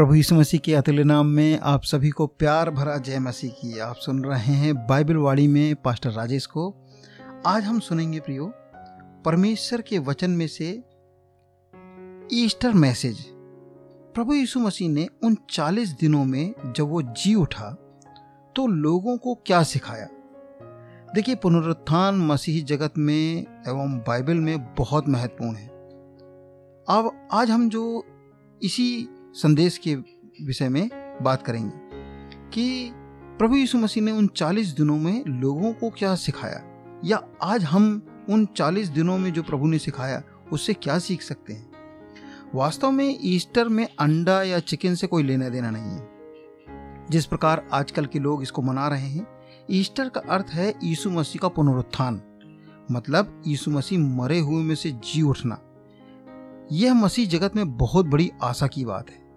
प्रभु यीशु मसीह के अतुल्य नाम में आप सभी को प्यार भरा जय मसीह की। आप सुन रहे हैं बाइबल वाड़ी में पास्टर राजेश को। आज हम सुनेंगे प्रियो, परमेश्वर के वचन में से ईस्टर मैसेज। प्रभु यीशु मसीह ने उन चालीस दिनों में जब वो जी उठा तो लोगों को क्या सिखाया? देखिए, पुनरुत्थान मसीही जगत में एवं बाइबल में बहुत महत्वपूर्ण है। अब आज हम जो इसी संदेश के विषय में बात करेंगे कि प्रभु यीशु मसीह ने उन 40 दिनों में लोगों को क्या सिखाया? या आज हम उन 40 दिनों में जो प्रभु ने सिखाया, उससे क्या सीख सकते हैं? वास्तव में ईस्टर में अंडा या चिकन से कोई लेना देना नहीं है। जिस प्रकार आजकल के लोग इसको मना रहे हैं, ईस्टर का अर्थ है यीशु मसीह का पुनरुत्थान। मतलब यीशु मसीह मरे हुए में से जी उठना। यह मसीह जगत में बहुत बड़ी आशा की बात है।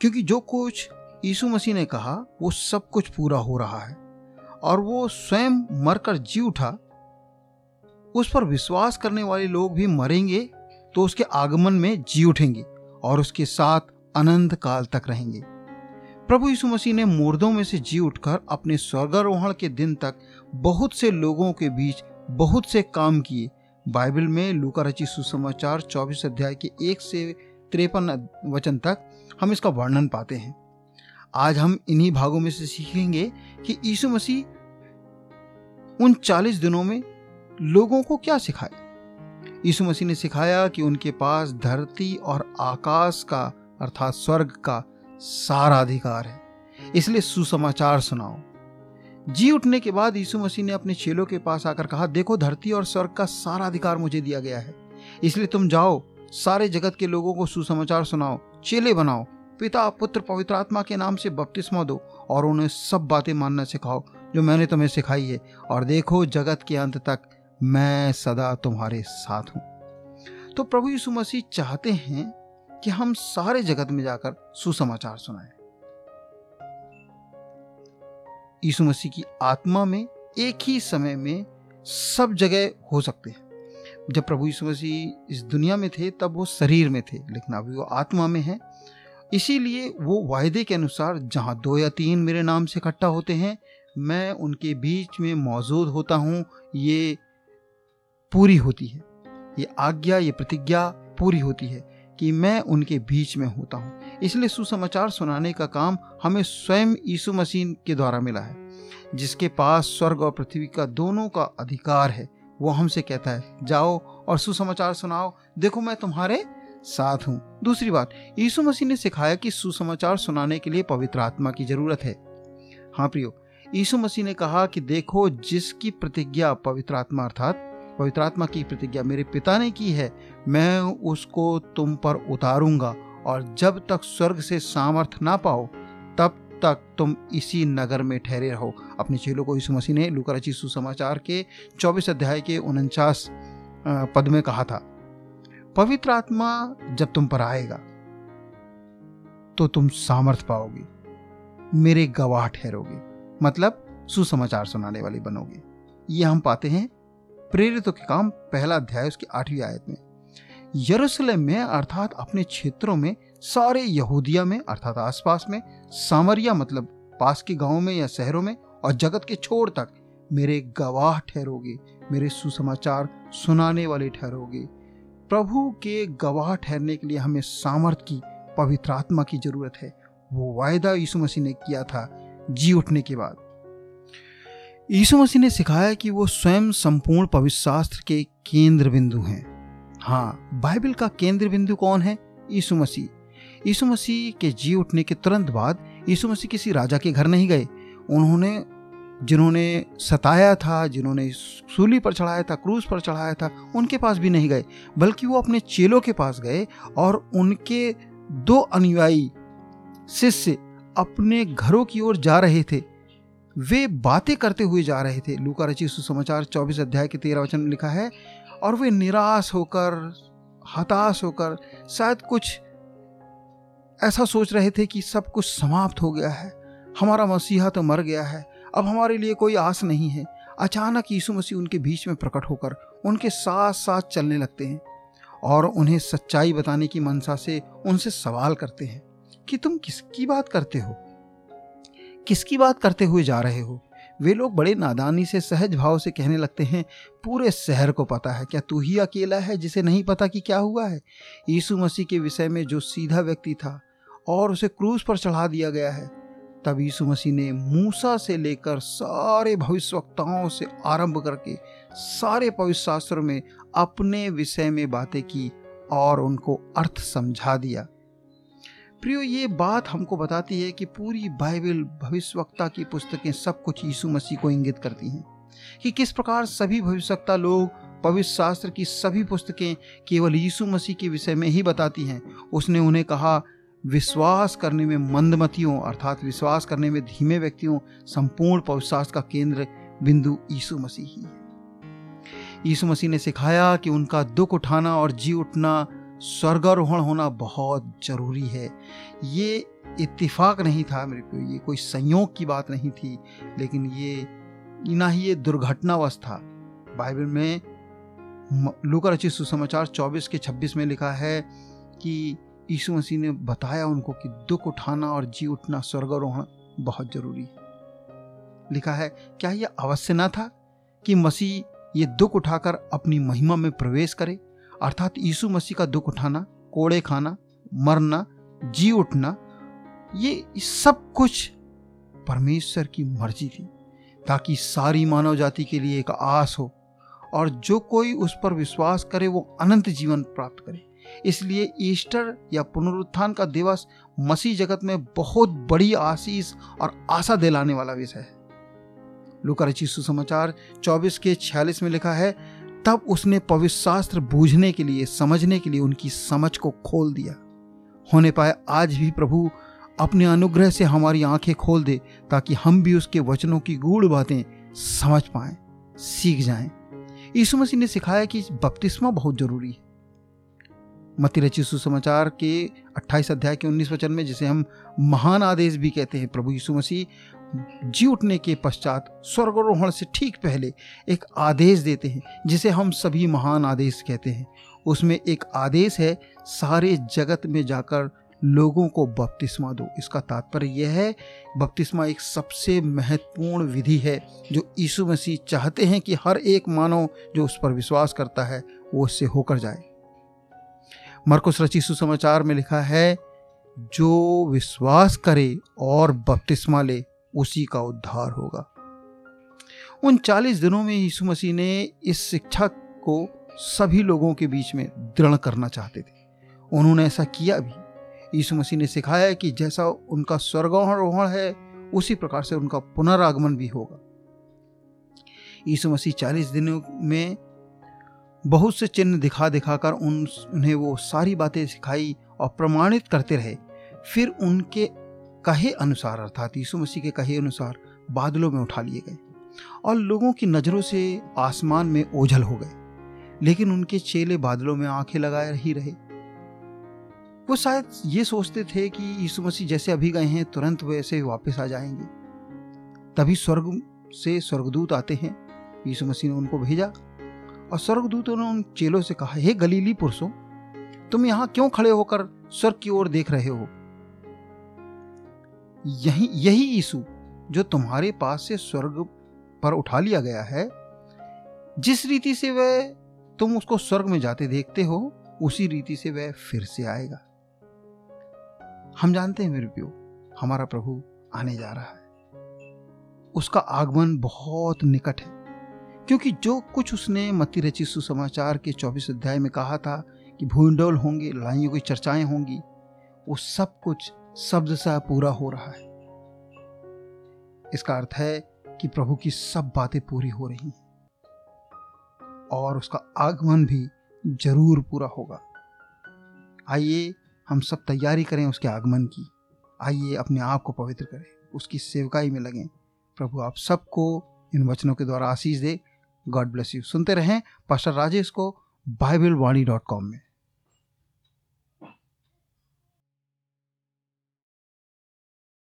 क्योंकि जो कुछ यीशु मसीह ने कहा, वो सब कुछ पूरा हो रहा है। और वो स्वयं मरकर जी उठा। उस पर विश्वास करने वाले लोग भी मरेंगे तो उसके आगमन में जी उठेंगे और उसके साथ अनंत काल तक रहेंगे। प्रभु यीशु मसीह ने मुर्दों में से जी उठकर अपने स्वर्गारोहण के दिन तक बहुत से लोगों के बीच बहुत से काम किए। बाइबल में लूका रची सुसमाचार 24 अध्याय के एक से तिरपन वचन तक हम इसका वर्णन पाते हैं। आज हम इन्हीं भागों में से सीखेंगे कि यीशु मसीह उन 40 दिनों में लोगों को क्या सिखाया यीशु मसीह ने सिखाया कि उनके पास धरती और आकाश का, अर्थात स्वर्ग का सारा अधिकार है। इसलिए सुसमाचार सुनाओ। जी उठने के बाद यीशु मसीह ने अपने चेलों के पास आकर कहा, देखो, धरती और स्वर्ग का सारा अधिकार मुझे दिया गया है। इसलिए तुम जाओ सारे जगत के लोगों को सुसमाचार सुनाओ, चेले बनाओ, पिता, पुत्र, पवित्र आत्मा के नाम से बपतिस्मा दो और उन्हें सब बातें मानना सिखाओ जो मैंने तुम्हें सिखाई है। और देखो, जगत के अंत तक मैं सदा तुम्हारे साथ हूँ। तो प्रभु यीशु मसीह चाहते हैं कि हम सारे जगत में जाकर सुसमाचार सुनाएँ। यीशु मसीह की आत्मा में एक ही समय में सब जगह हो सकते हैं। जब प्रभु यीशु मसीह इस दुनिया में थे, तब वो शरीर में थे, लेकिन अभी वो आत्मा में है। इसीलिए वो वायदे के अनुसार जहाँ दो या तीन मेरे नाम से इकट्ठा होते हैं, मैं उनके बीच में मौजूद होता हूँ, ये पूरी होती है। ये आज्ञा, ये प्रतिज्ञा पूरी होती है कि मैं उनके बीच में होता हूँ। इसलिए सुसमाचार सुनाने का काम हमें स्वयं यीशु मसीह के द्वारा मिला है, जिसके पास स्वर्ग और पृथ्वी का दोनों का अधिकार है। वो हमसे कहता है, जाओ और सुसमाचार सुनाओ। देखो, मैं तुम्हारे साथ हूँ। दूसरी बात, यीशु मसीह ने सिखाया कि सुसमाचार सुनाने के लिए पवित्र आत्मा की ज़रूरत है। हाँ प्रियो, यीशु मसीह ने कहा कि देखो, जिसकी प्रतिज्ञा पवित्र आत्मा अर्थात पवित्र आत्मा की प्रतिज्ञा मेरे पिता ने की है, मैं उसको तुम पर उतारूँगा और जब तक स्वर्ग से सामर्थ ना पाओ, तब तक तुम इसी नगर में ठहरे रहो। अपने चेलों को यीशु मसीह ने लुका रची सुसमाचार के 24 अध्याय के उनचास पद में कहा था, पवित्र आत्मा जब तुम पर आएगा तो तुम सामर्थ पाओगे, मेरे गवाह ठहरोगे मतलब सुसमाचार सुनाने वाले बनोगे। ये हम पाते हैं प्रेरितों के काम पहला अध्याय उसकी आठवीं आयत में। यरूशलेम में अर्थात अपने क्षेत्रों में, सारे यहूदिया में, अर्थात आसपास में, सामरिया मतलब पास के गाँवों में या शहरों में और जगत के छोर तक मेरे गवाह ठहरोगे, मेरे सुसमाचार सुनाने वाले ठहरोगे। प्रभु के गवाह ठहरने के लिए हमें सामर्थ की, पवित्र आत्मा की ज़रूरत है। वो वायदा यीशु मसीह ने किया था, जी उठने के बाद। यीशु मसीह ने सिखाया कि वो स्वयं संपूर्ण पवित्र शास्त्र के केंद्र बिंदु हैं। हाँ बाइबल का केंद्र बिंदु कौन है? यीशु मसीह। यीशु मसीह के जी उठने के तुरंत बाद यीशु मसीह किसी राजा के घर नहीं गए। उन्होंने, जिन्होंने सताया था, जिन्होंने सूली पर चढ़ाया था क्रूज पर चढ़ाया था, उनके पास भी नहीं गए, बल्कि वो अपने चेलों के पास गए और उनके दो अनुयायी, शिष्य, अपने घरों की ओर जा रहे थे। वे बातें करते हुए जा रहे थे। लूका रची सुसमाचार चौबीस अध्याय के तेरह वचन में लिखा है, और वे निराश होकर, हताश होकर, शायद कुछ ऐसा सोच रहे थे कि सब कुछ समाप्त हो गया है। हमारा मसीहा तो मर गया है, अब हमारे लिए कोई आस नहीं है। अचानक यीशु मसीह उनके बीच में प्रकट होकर उनके साथ साथ चलने लगते हैं और उन्हें सच्चाई बताने की मनसा से उनसे सवाल करते हैं कि तुम किसकी बात करते हो? किसकी बात करते हुए जा रहे हो? वे लोग बड़े नादानी से, सहज भाव से कहने लगते हैं, पूरे शहर को पता है, क्या तू ही अकेला है जिसे नहीं पता कि क्या हुआ है? यीशु मसीह के विषय में जो सीधा व्यक्ति था और उसे क्रूज पर चढ़ा दिया गया है तब यीशु मसीह ने मूसा से लेकर सारे भविष्यवक्ताओं से आरंभ करके सारे पवित्र शास्त्रों में अपने विषय में बातें की और उनको अर्थ समझा दिया। प्रियो, ये बात हमको बताती है कि पूरी बाइबल भविष्यवक्ता की पुस्तकें सब कुछ यीशु मसीह को इंगित करती हैं कि किस प्रकार सभी भविष्यवक्ता लोग पवित्र शास्त्र की सभी पुस्तकें केवल यीशु मसीह के विषय में ही बताती हैं। उसने उन्हें कहा विश्वास करने में मंदमतियों, अर्थात विश्वास करने में धीमे व्यक्तियों, संपूर्ण पवित्र शास्त्र का केंद्र बिंदु यीशु मसीह ही है। यीशु मसीह ने सिखाया कि उनका दुख उठाना और जी उठना, स्वर्गारोहण होना बहुत ज़रूरी है। ये इत्तेफाक नहीं था मेरे को, ये कोई संयोग की बात नहीं थी, लेकिन ये, ना ही ये दुर्घटनावश था बाइबल में लूका रचित सुसमाचार 24 के 26 में लिखा है कि यीशु मसीह ने बताया उनको कि दुख उठाना और जी उठना स्वर्गारोहण बहुत ज़रूरी है। लिखा है, क्या यह अवश्य ना था कि मसीह ये दुख उठाकर अपनी महिमा में प्रवेश करे? अर्थात यीशु मसीह का दुख उठाना, कोड़े खाना, मरना, जी उठना, ये सब कुछ परमेश्वर की मर्ज़ी थी, ताकि सारी मानव जाति के लिए एक आस हो, और जो कोई उस पर विश्वास करे वो अनंत जीवन प्राप्त करे। इसलिए ईस्टर या पुनरुत्थान का दिवस मसीह जगत में बहुत बड़ी आशीष और आशा दिलाने वाला विषय है। लुका रची सुसमाचार 24 के 46 में लिखा है, तब उसने पवित्र शास्त्र बूझने के लिए, समझने के लिए उनकी समझ को खोल दिया। होने पाए आज भी प्रभु अपने अनुग्रह से हमारी आँखें खोल दे, ताकि हम भी उसके वचनों की गूढ़ बातें समझ पाए, सीख जाएँ। यीशु मसीह ने सिखाया कि बपतिस्मा बहुत ज़रूरी है। मती रची सुसमाचार के 28 अध्याय के 19 वचन में, जिसे हम महान आदेश भी कहते हैं, प्रभु यीशु मसीह, जी उठने के पश्चात स्वर्गारोहण से ठीक पहले एक आदेश देते हैं, जिसे हम सभी महान आदेश कहते हैं। उसमें एक आदेश है, सारे जगत में जाकर लोगों को बपतिस्मा दो। इसका तात्पर्य यह है, बपतिस्मा एक सबसे महत्वपूर्ण विधि है, जो यीशु मसीह चाहते हैं कि हर एक मानव जो उस पर विश्वास करता है, वो उससे होकर जाए। मरकुस रची सुसमाचार में लिखा है, जो विश्वास करे और बपतिस्मा ले, उसी का उद्धार होगा। उन चालीस दिनों में यीशु मसीह ने इस शिक्षा को सभी लोगों के बीच में दृढ़ करना चाहते थे। उन्होंने ऐसा किया भी। यीशु मसीह ने सिखाया कि जैसा उनका स्वर्गारोहण है, उसी प्रकार से उनका पुनरागमन भी होगा। यीशु मसीह चालीस दिनों में बहुत से चिन्ह दिखा दिखाकर उन उन्हें वो सारी बातें सिखाई और प्रमाणित करते रहे। फिर उनके कहे अनुसार, अर्थात यीशु मसीह के कहे अनुसार बादलों में उठा लिए गए और लोगों की नज़रों से आसमान में ओझल हो गए। लेकिन उनके चेले बादलों में आँखें लगाए ही रहे। वो शायद ये सोचते थे कि यीशु मसीह जैसे अभी गए हैं, तुरंत वैसे वापस आ जाएँगे। तभी स्वर्ग से स्वर्गदूत आते हैं। यीशु मसीह ने उनको भेजा और स्वर्गदूतों ने उन चेलों से कहा, हे गलीली पुरुषों, तुम यहाँ क्यों खड़े होकर स्वर्ग की ओर देख रहे हो? यही यही यीशु जो तुम्हारे पास से स्वर्ग पर उठा लिया गया है। जिस रीति से वह तुम उसको स्वर्ग में जाते देखते हो, उसी रीति से वह फिर से आएगा। हम जानते हैं मेरे प्यो, हमारा प्रभु आने जा रहा है। उसका आगमन बहुत निकट है। क्योंकि जो कुछ उसने मती रची सुसमाचार के चौबीस अध्याय में कहा था कि भूडोल होंगे, लड़ाइयों की चर्चाएँ होंगी, वो सब कुछ शब्द सा पूरा हो रहा है। इसका अर्थ है कि प्रभु की सब बातें पूरी हो रही हैं और उसका आगमन भी ज़रूर पूरा होगा। आइए हम सब तैयारी करें उसके आगमन की। आइए अपने आप को पवित्र करें, उसकी सेवकाई में लगें। प्रभु आप सबको इन वचनों के द्वारा आशीष दे गॉड ब्लेस यू सुनते रहें पास्टर राजेश को बाइबिल वाणी डॉट कॉम में।